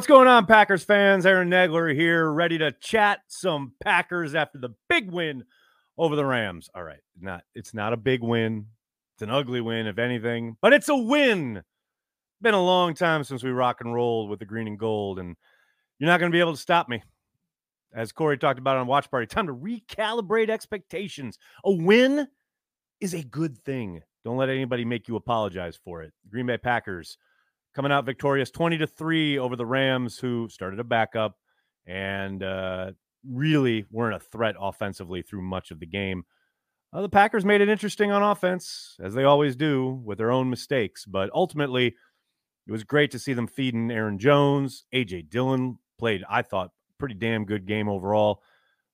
What's going on, Packers fans? Aaron Nagler here, ready to chat some Packers after the big win over the Rams. All right, not it's not a big win. It's an ugly win, if anything, but it's a win. Been a long time since we rock and rolled with the green and gold, and you're not going to be able to stop me. As Corey talked about on Watch Party, time to recalibrate expectations. A win is a good thing. Don't let anybody make you apologize for it. Green Bay Packers coming out victorious 20 to 3 over the Rams, who started a backup and uh, really weren't a threat offensively through much of the game. Uh, the Packers made it interesting on offense, as they always do, with their own mistakes. But ultimately, it was great to see them feeding Aaron Jones. AJ Dillon played, I thought, pretty damn good game overall.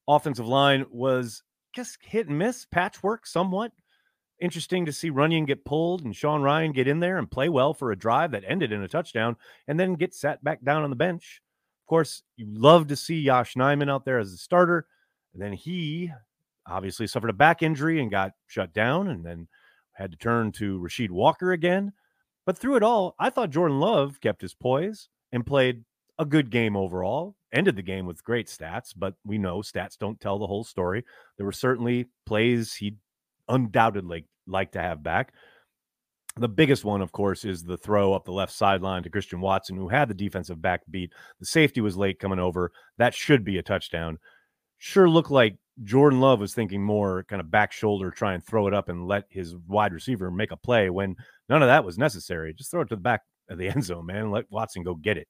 Offensive line was just hit and miss, patchwork somewhat interesting to see Runyan get pulled and Sean Rhyan get in there and play well for a drive that ended in a touchdown and then get sat back down on the bench. Of course, you love to see Josh Nijman out there as a starter. And then he obviously suffered a back injury and got shut down and then had to turn to Rasheed Walker again. But through it all, I thought Jordan Love kept his poise and played a good game overall. Ended the game with great stats, but we know stats don't tell the whole story. There were certainly plays he undoubtedly like to have back. The biggest one, of course, is the throw up the left sideline to Christian Watson, who had the defensive back beat. The safety was late coming over. That should be a touchdown. Sure looked like Jordan Love was thinking more kind of back shoulder, try and throw it up and let his wide receiver make a play when none of that was necessary. Just throw it to the back of the end zone, man. Let Watson go get it.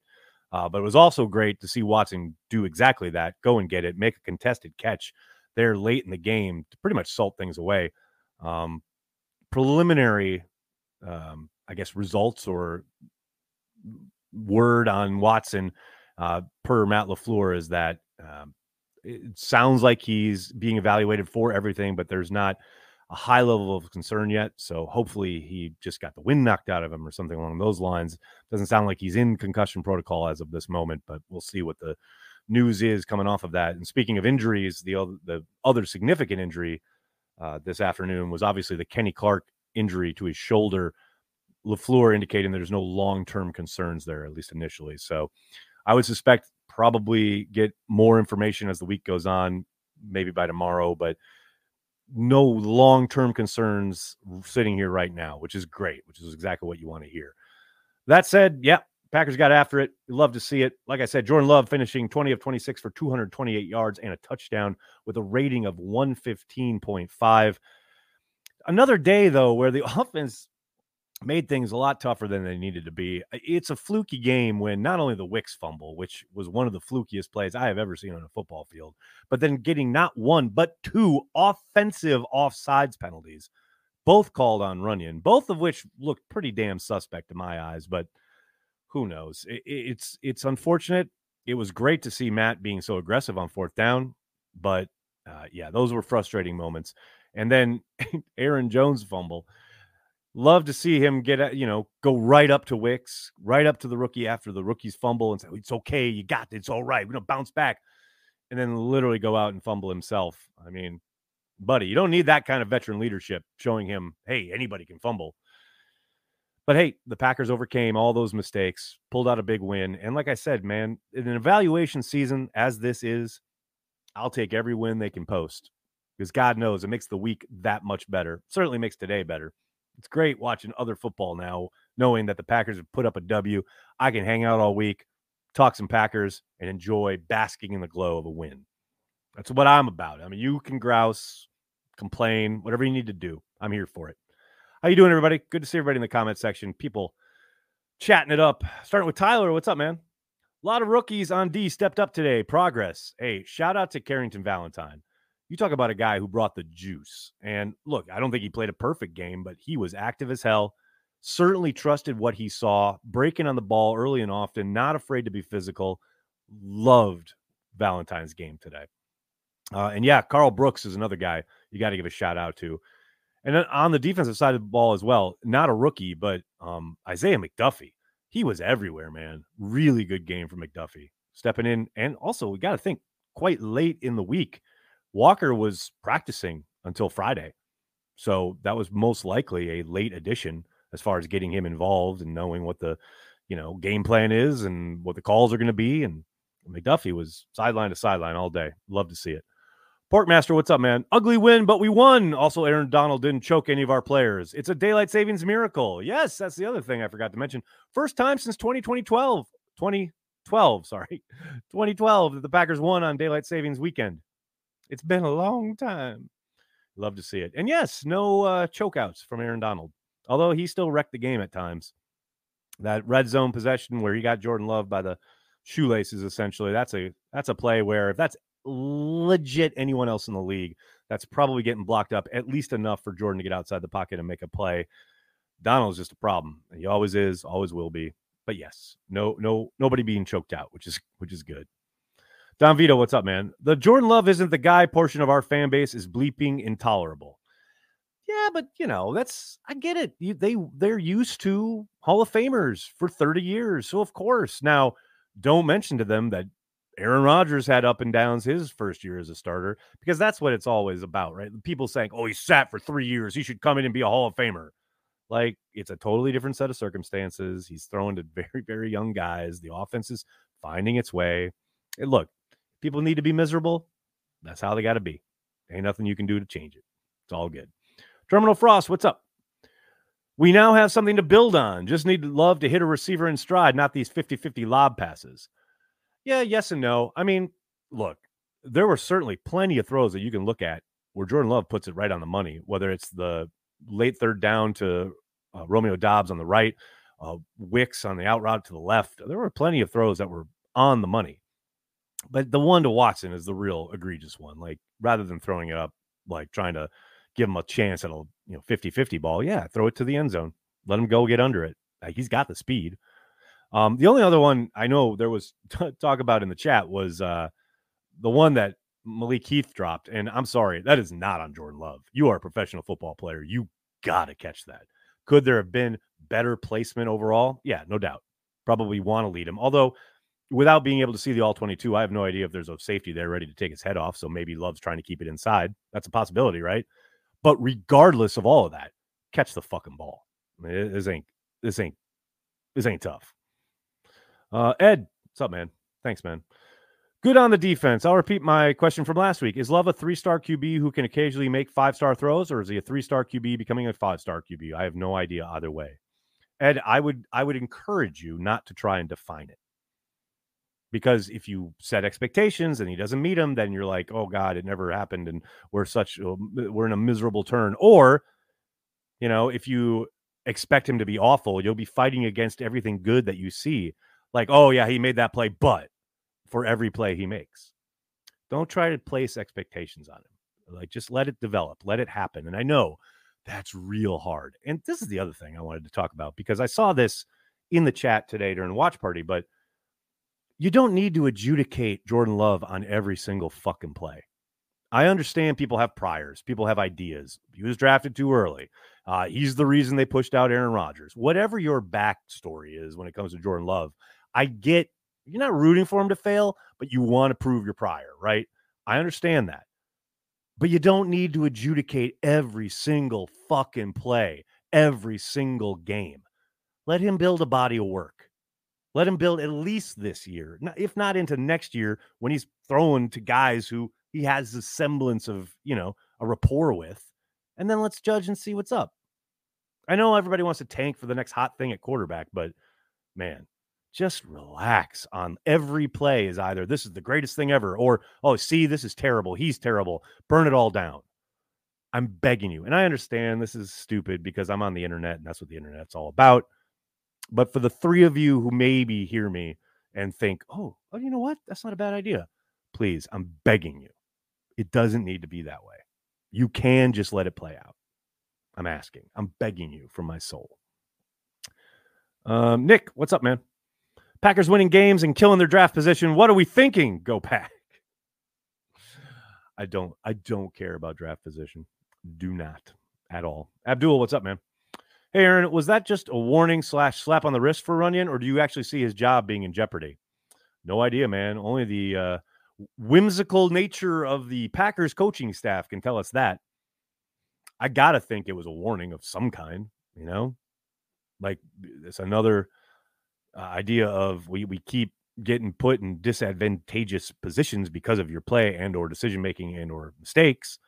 Uh, but it was also great to see Watson do exactly that go and get it, make a contested catch there late in the game to pretty much salt things away. Um, preliminary, um, I guess, results or word on Watson uh, per Matt LaFleur is that um, it sounds like he's being evaluated for everything, but there's not a high level of concern yet. So hopefully he just got the wind knocked out of him or something along those lines. Doesn't sound like he's in concussion protocol as of this moment, but we'll see what the news is coming off of that. And speaking of injuries, the other, the other significant injury uh, this afternoon was obviously the Kenny Clark injury to his shoulder. LaFleur indicating there's no long term concerns there, at least initially. So I would suspect probably get more information as the week goes on, maybe by tomorrow, but no long term concerns sitting here right now, which is great, which is exactly what you want to hear. That said, yeah, Packers got after it. Love to see it. Like I said, Jordan Love finishing 20 of 26 for 228 yards and a touchdown with a rating of 115.5. Another day, though, where the offense made things a lot tougher than they needed to be. It's a fluky game when not only the Wicks fumble, which was one of the flukiest plays I have ever seen on a football field, but then getting not one, but two offensive offsides penalties, both called on Runyan, both of which looked pretty damn suspect in my eyes, but who knows? it's it's unfortunate. It was great to see Matt being so aggressive on fourth down, but uh, yeah, those were frustrating moments. And then Aaron Jones fumble Love to see him get, you know, go right up to Wicks, right up to the rookie after the rookie's fumble and say, It's okay. You got it. It's all right. We're to bounce back. And then literally go out and fumble himself. I mean, buddy, you don't need that kind of veteran leadership showing him, Hey, anybody can fumble. But hey, the Packers overcame all those mistakes, pulled out a big win. And like I said, man, in an evaluation season as this is, I'll take every win they can post because God knows it makes the week that much better. Certainly makes today better. It's great watching other football now, knowing that the Packers have put up a W. I can hang out all week, talk some Packers, and enjoy basking in the glow of a win. That's what I'm about. I mean, you can grouse, complain, whatever you need to do. I'm here for it. How you doing, everybody? Good to see everybody in the comment section. People chatting it up. Starting with Tyler. What's up, man? A lot of rookies on D stepped up today. Progress. Hey, shout out to Carrington Valentine you talk about a guy who brought the juice. And look, I don't think he played a perfect game, but he was active as hell. Certainly trusted what he saw, breaking on the ball early and often, not afraid to be physical. Loved Valentine's game today. Uh, and yeah, Karl Brooks is another guy you got to give a shout out to. And then on the defensive side of the ball as well, not a rookie, but um, Isaiah McDuffie. He was everywhere, man. Really good game for McDuffie. Stepping in. And also, we got to think quite late in the week Walker was practicing until Friday. So that was most likely a late addition as far as getting him involved and knowing what the, you know, game plan is and what the calls are going to be. And McDuffie was sideline to sideline all day. Love to see it. Porkmaster, what's up, man? Ugly win, but we won. Also, Aaron Donald didn't choke any of our players. It's a daylight savings miracle. Yes, that's the other thing I forgot to mention. First time since 2012, 2012, sorry, 2012 that the Packers won on daylight savings weekend. It's been a long time. Love to see it. And yes, no uh, chokeouts from Aaron Donald, although he still wrecked the game at times. That red zone possession where he got Jordan Love by the shoelaces, essentially, that's a that's a play where if that's legit anyone else in the league, that's probably getting blocked up at least enough for Jordan to get outside the pocket and make a play. Donald's just a problem. He always is, always will be. But yes, no, no, nobody being choked out, which is which is good. Don Vito, what's up, man? The Jordan Love isn't the guy portion of our fan base is bleeping intolerable. Yeah, but you know, that's I get it. You, they they're used to Hall of Famers for 30 years. So of course. Now, don't mention to them that Aaron Rodgers had up and downs his first year as a starter because that's what it's always about, right? People saying, "Oh, he sat for 3 years. He should come in and be a Hall of Famer." Like, it's a totally different set of circumstances. He's throwing to very very young guys. The offense is finding its way. And look, people need to be miserable. That's how they got to be. Ain't nothing you can do to change it. It's all good. Terminal Frost, what's up? We now have something to build on. Just need love to hit a receiver in stride, not these 50 50 lob passes. Yeah, yes and no. I mean, look, there were certainly plenty of throws that you can look at where Jordan Love puts it right on the money, whether it's the late third down to uh, Romeo Doubs on the right, uh, Wicks on the out route to the left. There were plenty of throws that were on the money. But the one to Watson is the real egregious one. Like rather than throwing it up, like trying to give him a chance at a you know 50-50 ball, yeah, throw it to the end zone. Let him go get under it. Like he's got the speed. Um, the only other one I know there was t- talk about in the chat was uh, the one that Malik Heath dropped. And I'm sorry, that is not on Jordan Love. You are a professional football player. You got to catch that. Could there have been better placement overall? Yeah, no doubt. Probably want to lead him. Although without being able to see the all 22, I have no idea if there's a safety there ready to take his head off. So maybe Love's trying to keep it inside. That's a possibility, right? But regardless of all of that, catch the fucking ball. I mean, this ain't this ain't this ain't tough. Uh, Ed, what's up, man? Thanks, man. Good on the defense. I'll repeat my question from last week. Is Love a three star QB who can occasionally make five star throws, or is he a three star QB becoming a five star QB? I have no idea either way. Ed, I would I would encourage you not to try and define it. Because if you set expectations and he doesn't meet them, then you're like, oh God, it never happened, and we're such uh, we're in a miserable turn. Or, you know, if you expect him to be awful, you'll be fighting against everything good that you see. Like, oh yeah, he made that play, but for every play he makes. Don't try to place expectations on him. Like just let it develop, let it happen. And I know that's real hard. And this is the other thing I wanted to talk about because I saw this in the chat today during watch party, but you don't need to adjudicate Jordan Love on every single fucking play. I understand people have priors, people have ideas. He was drafted too early. Uh, he's the reason they pushed out Aaron Rodgers. Whatever your backstory is when it comes to Jordan Love, I get you're not rooting for him to fail, but you want to prove your prior, right? I understand that. But you don't need to adjudicate every single fucking play, every single game. Let him build a body of work. Let him build at least this year, if not into next year when he's throwing to guys who he has a semblance of, you know, a rapport with. And then let's judge and see what's up. I know everybody wants to tank for the next hot thing at quarterback, but man, just relax on every play is either this is the greatest thing ever or oh see this is terrible he's terrible burn it all down. I'm begging you and i understand this is stupid because i'm on the internet and that's what the internet's all about but for the three of you who maybe hear me and think oh oh you know what? That's not a bad idea please i'm begging you. It doesn't need to be that way. You can just let it play out. I'm asking. I'm begging you from my soul. Um, nick what's up man Packers winning games and killing their draft position. What are we thinking? Go pack. I don't I don't care about draft position. Do not at all. Abdul, what's up, man? Hey Aaron, was that just a warning slash slap on the wrist for Runyan, or do you actually see his job being in jeopardy? No idea, man. Only the uh, whimsical nature of the Packers coaching staff can tell us that. I gotta think it was a warning of some kind, you know, like it's another uh, idea of we we keep getting put in disadvantageous positions because of your play and or decision making and or mistakes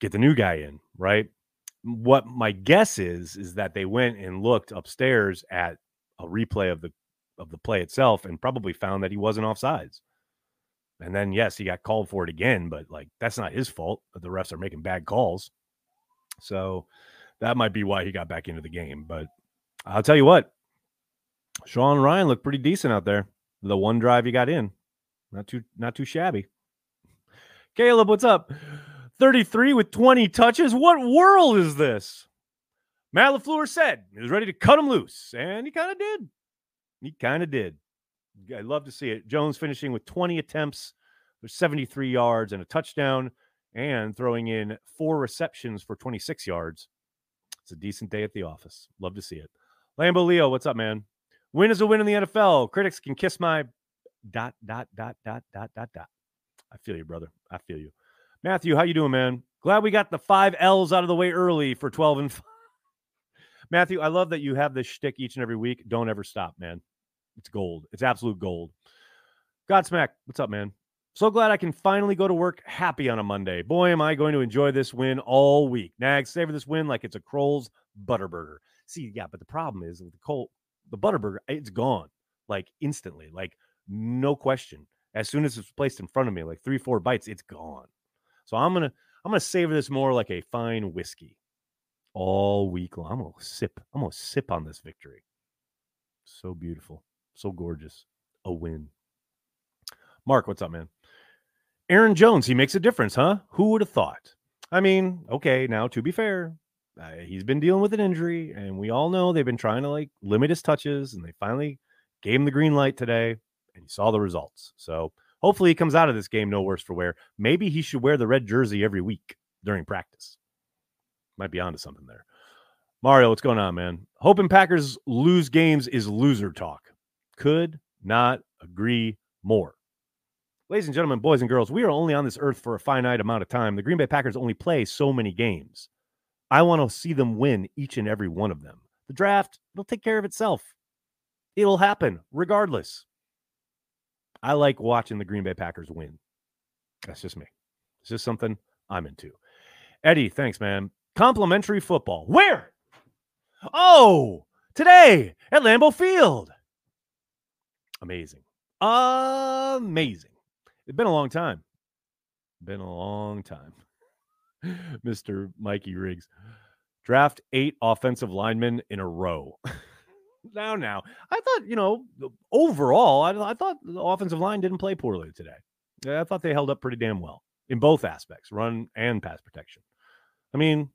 get the new guy in right? What my guess is is that they went and looked upstairs at a replay of the of the play itself and probably found that he wasn't offsides. And then yes he got called for it again but like that's not his fault the refs are making bad calls. So that might be why he got back into the game but i'll tell you what Sean Rhyan looked pretty decent out there. The one drive he got in, not too not too shabby. Caleb, what's up? 33 with 20 touches. What world is this? Matt LaFleur said he was ready to cut him loose, and he kind of did. He kind of did. I love to see it. Jones finishing with 20 attempts for 73 yards and a touchdown, and throwing in four receptions for 26 yards. It's a decent day at the office. Love to see it. Lambo Leo, what's up, man? Win is a win in the NFL. Critics can kiss my dot dot dot dot dot dot dot. I feel you, brother. I feel you. Matthew, how you doing, man? Glad we got the five L's out of the way early for 12 and 5. Matthew, I love that you have this shtick each and every week. Don't ever stop, man. It's gold. It's absolute gold. Godsmack, what's up, man? So glad I can finally go to work happy on a Monday. Boy, am I going to enjoy this win all week. Nags, savor this win like it's a Kroll's Butterburger. See, yeah, but the problem is with the Cole, the Butterburger, it's gone like instantly, like no question. As soon as it's placed in front of me, like three, four bites, it's gone. So I'm gonna I'm gonna savor this more like a fine whiskey all week long. I'm gonna sip. I'm gonna sip on this victory. So beautiful, so gorgeous. A win. Mark, what's up, man? Aaron Jones, he makes a difference, huh? Who would have thought? I mean, okay, now to be fair, uh, he's been dealing with an injury, and we all know they've been trying to like limit his touches, and they finally gave him the green light today, and you saw the results. So hopefully he comes out of this game no worse for wear. Maybe he should wear the red jersey every week during practice. Might be onto something there. Mario, what's going on, man? Hoping Packers lose games is loser talk. Could not agree more. Ladies and gentlemen, boys and girls, we are only on this earth for a finite amount of time. The Green Bay Packers only play so many games. I want to see them win each and every one of them. The draft it'll take care of itself. It'll happen regardless. I like watching the Green Bay Packers win. That's just me. It's just something I'm into. Eddie, thanks, man. Complimentary football. Where? Oh, today at Lambeau Field. Amazing. Amazing. It's been a long time. Been a long time. Mr. Mikey Riggs. Draft eight offensive linemen in a row. now, now, I thought, you know, overall, I, I, thought the offensive line didn't play poorly today. I thought they held up pretty damn well in both aspects, run and pass protection. I mean,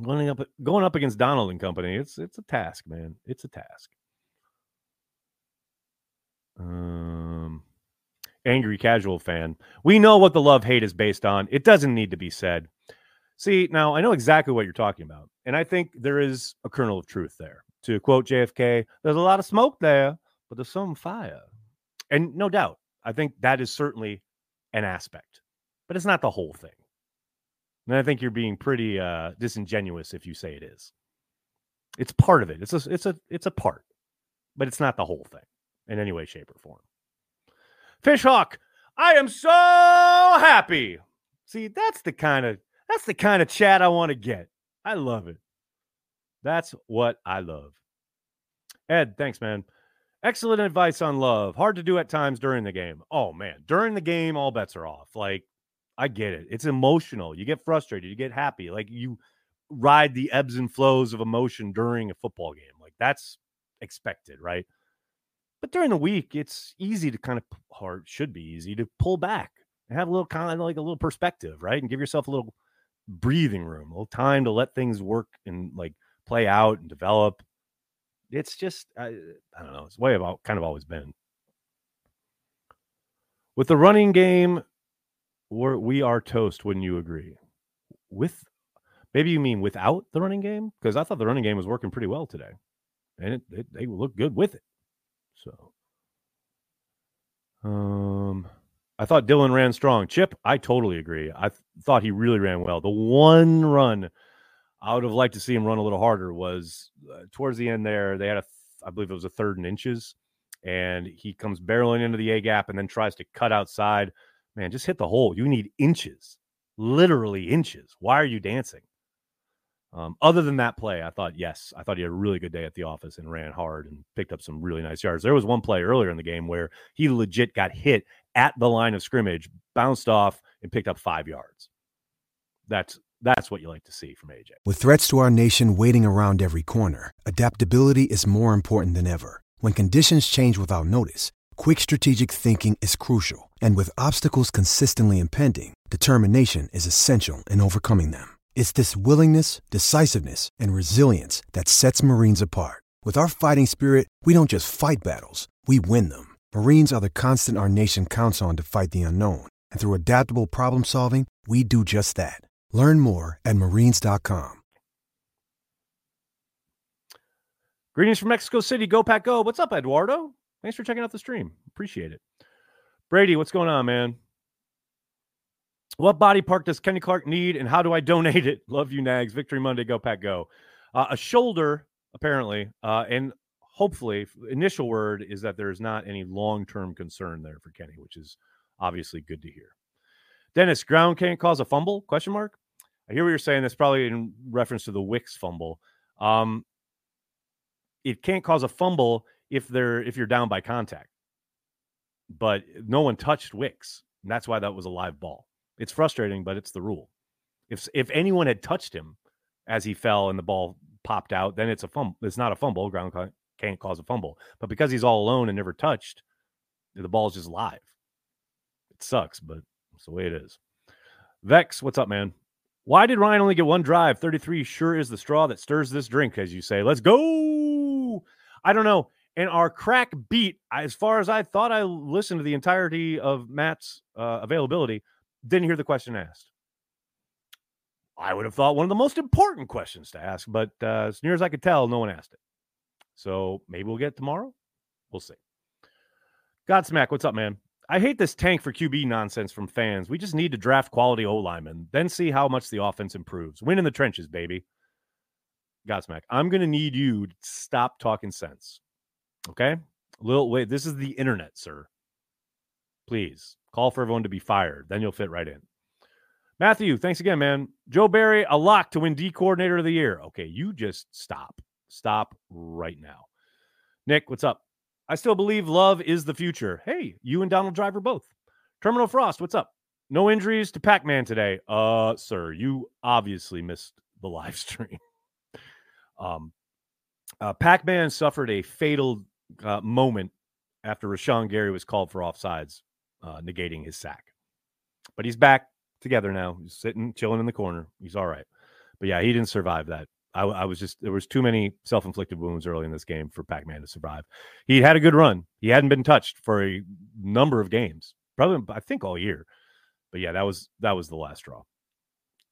going up going up against Donald and company, it's it's a task, man. It's a task. Um angry casual fan. We know what the love hate is based on. It doesn't need to be said. See, now I know exactly what you're talking about. And I think there is a kernel of truth there. To quote JFK, there's a lot of smoke there, but there's some fire. And no doubt, I think that is certainly an aspect, but it's not the whole thing. And I think you're being pretty uh, disingenuous if you say it is. It's part of it. It's a, it's a, it's a part, but it's not the whole thing in any way, shape, or form. Fishhawk, I am so happy. See, that's the kind of that's the kind of chat I want to get. I love it. That's what I love. Ed, thanks, man. Excellent advice on love. Hard to do at times during the game. Oh man, during the game, all bets are off. Like, I get it. It's emotional. You get frustrated. You get happy. Like you ride the ebbs and flows of emotion during a football game. Like that's expected, right? But during the week, it's easy to kind of, or should be easy to pull back and have a little kind of like a little perspective, right? And give yourself a little breathing room, a little time to let things work and like play out and develop. It's just, I, I don't know, it's way about kind of always been. With the running game, we're, we are toast. Wouldn't you agree? With maybe you mean without the running game? Because I thought the running game was working pretty well today, and it, it, they look good with it. So, um, I thought Dillon ran strong. Chip, I totally agree. I th- thought he really ran well. The one run I would have liked to see him run a little harder was uh, towards the end there. They had a, th- I believe it was a third and inches, and he comes barreling into the A gap and then tries to cut outside. Man, just hit the hole. You need inches, literally inches. Why are you dancing? Um, other than that play, I thought, yes, I thought he had a really good day at the office and ran hard and picked up some really nice yards. There was one play earlier in the game where he legit got hit at the line of scrimmage, bounced off, and picked up five yards. That's that's what you like to see from AJ. With threats to our nation waiting around every corner, adaptability is more important than ever. When conditions change without notice, quick strategic thinking is crucial. And with obstacles consistently impending, determination is essential in overcoming them. It's this willingness, decisiveness, and resilience that sets Marines apart. With our fighting spirit, we don't just fight battles, we win them. Marines are the constant our nation counts on to fight the unknown. And through adaptable problem solving, we do just that. Learn more at marines.com. Greetings from Mexico City. Go Pack Go. What's up, Eduardo? Thanks for checking out the stream. Appreciate it. Brady, what's going on, man? What body part does Kenny Clark need, and how do I donate it? Love you, Nags. Victory Monday. Go Pack Go. Uh, a shoulder, apparently, uh, and hopefully, initial word is that there is not any long term concern there for Kenny, which is obviously good to hear. Dennis, ground can't cause a fumble? Question mark. I hear what you're saying. That's probably in reference to the Wicks fumble. Um, it can't cause a fumble if they're if you're down by contact, but no one touched Wicks. And that's why that was a live ball. It's frustrating, but it's the rule. If if anyone had touched him as he fell and the ball popped out, then it's a fumble. It's not a fumble. Ground can't cause a fumble. But because he's all alone and never touched, the ball's just live. It sucks, but it's the way it is. Vex, what's up, man? Why did Rhyan only get one drive? 33 sure is the straw that stirs this drink, as you say. Let's go. I don't know. And our crack beat, as far as I thought I listened to the entirety of Matt's uh, availability, didn't hear the question asked. I would have thought one of the most important questions to ask, but uh, as near as I could tell, no one asked it. So maybe we'll get it tomorrow. We'll see. Godsmack, what's up, man? I hate this tank for QB nonsense from fans. We just need to draft quality O linemen, then see how much the offense improves. Win in the trenches, baby. Godsmack, I'm going to need you to stop talking sense. Okay? Little wait, this is the internet, sir. Please call for everyone to be fired. Then you'll fit right in. Matthew, thanks again, man. Joe Barry, a lock to win D coordinator of the year. Okay, you just stop. Stop right now. Nick, what's up? I still believe love is the future. Hey, you and Donald Driver both. Terminal Frost, what's up? No injuries to Pac Man today. Uh, sir, you obviously missed the live stream. um, uh, Pac Man suffered a fatal uh, moment after Rashan Gary was called for offsides, uh, negating his sack. But he's back together now. He's sitting, chilling in the corner. He's all right. But yeah, he didn't survive that. I, I was just there was too many self inflicted wounds early in this game for Pac Man to survive. He had a good run. He hadn't been touched for a number of games, probably I think all year. But yeah, that was that was the last straw.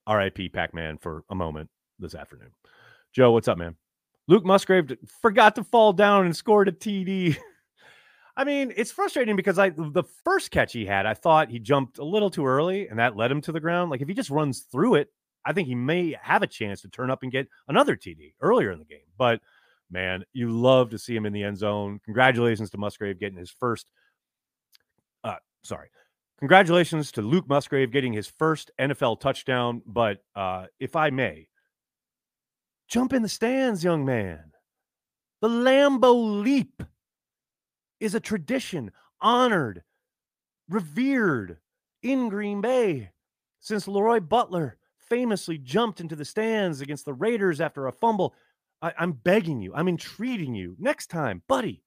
R.I.P. Pac Man for a moment this afternoon. Joe, what's up, man? Luke Musgrave forgot to fall down and scored a TD. I mean, it's frustrating because I the first catch he had, I thought he jumped a little too early and that led him to the ground. Like if he just runs through it, I think he may have a chance to turn up and get another TD earlier in the game. But man, you love to see him in the end zone. Congratulations to Musgrave getting his first uh sorry. Congratulations to Luke Musgrave getting his first NFL touchdown, but uh if I may, jump in the stands, young man. The Lambeau leap is a tradition honored, revered in Green Bay since Leroy Butler famously jumped into the stands against the Raiders after a fumble. I, am begging you, I'm entreating you. Next time, buddy,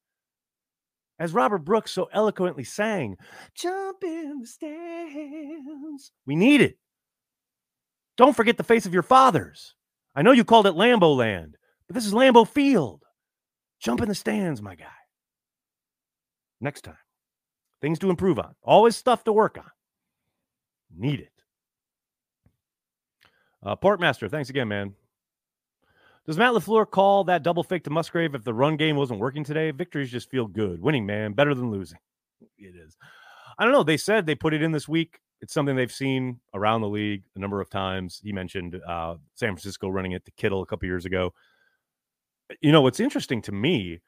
as Robert Brooks so eloquently sang, jump in the stands. We need it. Don't forget the face of your fathers. I know you called it Lambeau Land, but this is Lambeau Field. Jump in the stands, my guy next time. Things to improve on. Always stuff to work on. Need it. Uh, Portmaster, thanks again, man. Does Matt LaFleur call that double fake to Musgrave if the run game wasn't working today? Victories just feel good. Winning, man, better than losing. It is. I don't know. They said they put it in this week. It's something they've seen around the league a number of times. He mentioned uh, San Francisco running it to Kittle a couple years ago. You know, what's interesting to me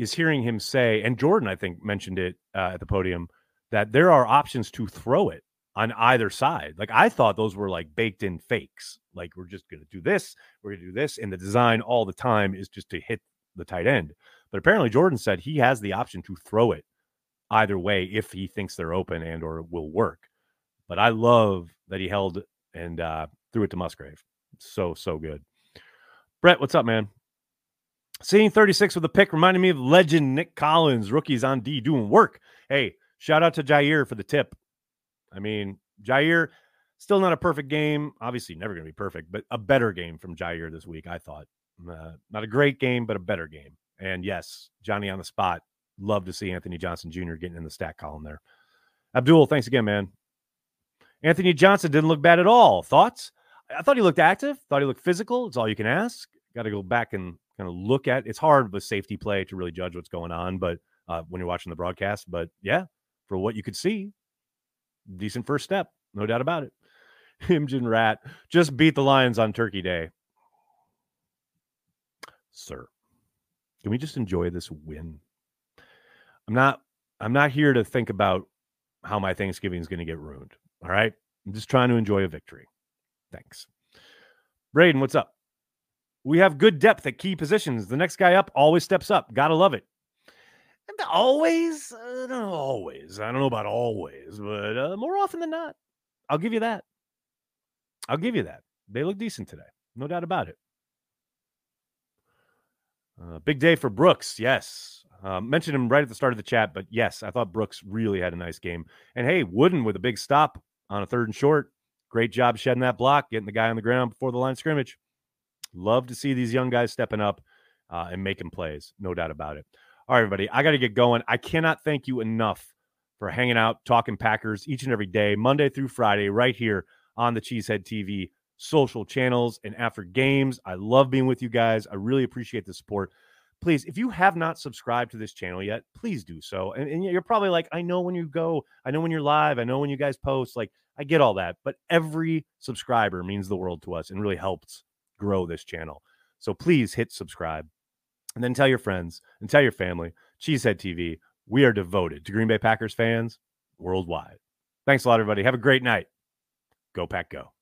is hearing him say, and Jordan, I think, mentioned it uh, at the podium, that there are options to throw it on either side. Like I thought those were like baked in fakes. Like we're just going to do this, we're going to do this. And the design all the time is just to hit the tight end. But apparently Jordan said he has the option to throw it either way if he thinks they're open and or will work. But I love that he held and uh, threw it to Musgrave. So, so good. Brett, what's up, man? Seeing 36 with a pick reminded me of legend Nick Collins, rookies on D doing work. Hey, shout out to Jaire for the tip. I mean, Jaire, still not a perfect game. Obviously, never going to be perfect, but a better game from Jaire this week, I thought. Uh, not a great game, but a better game. And yes, Johnny on the spot. Love to see Anthony Johnson Jr. getting in the stat column there. Abdul, thanks again, man. Anthony Johnson didn't look bad at all. Thoughts? I thought he looked active. Thought he looked physical. It's all you can ask. Got to go back and kind of look at. It's hard with safety play to really judge what's going on, but uh, when you're watching the broadcast, but yeah, for what you could see, decent first step, no doubt about it. Imjin Rat just beat the Lions on Turkey Day, sir. Can we just enjoy this win? I'm not. I'm not here to think about how my Thanksgiving is going to get ruined. All right, I'm just trying to enjoy a victory. Thanks, Braden. What's up? We have good depth at key positions. The next guy up always steps up. Gotta love it. And always, uh, always. I don't know about always, but uh, more often than not, I'll give you that. I'll give you that. They look decent today, no doubt about it. Uh, big day for Brooks. Yes. Uh, mentioned him right at the start of the chat, but yes, I thought Brooks really had a nice game. And hey, Wooden with a big stop on a third and short. Great job shedding that block, getting the guy on the ground before the line scrimmage. Love to see these young guys stepping up uh, and making plays. No doubt about it. All right, everybody, I got to get going. I cannot thank you enough for hanging out, talking Packers each and every day, Monday through Friday, right here on the Cheesehead TV social channels and after games. I love being with you guys. I really appreciate the support. Please, if you have not subscribed to this channel yet, please do so. And, and you're probably like, I know when you go, I know when you're live, I know when you guys post. Like, I get all that, but every subscriber means the world to us and really helps grow this channel. So please hit subscribe and then tell your friends and tell your family. Cheesehead TV, we are devoted to Green Bay Packers fans worldwide. Thanks a lot, everybody. Have a great night. Go, Pack, go.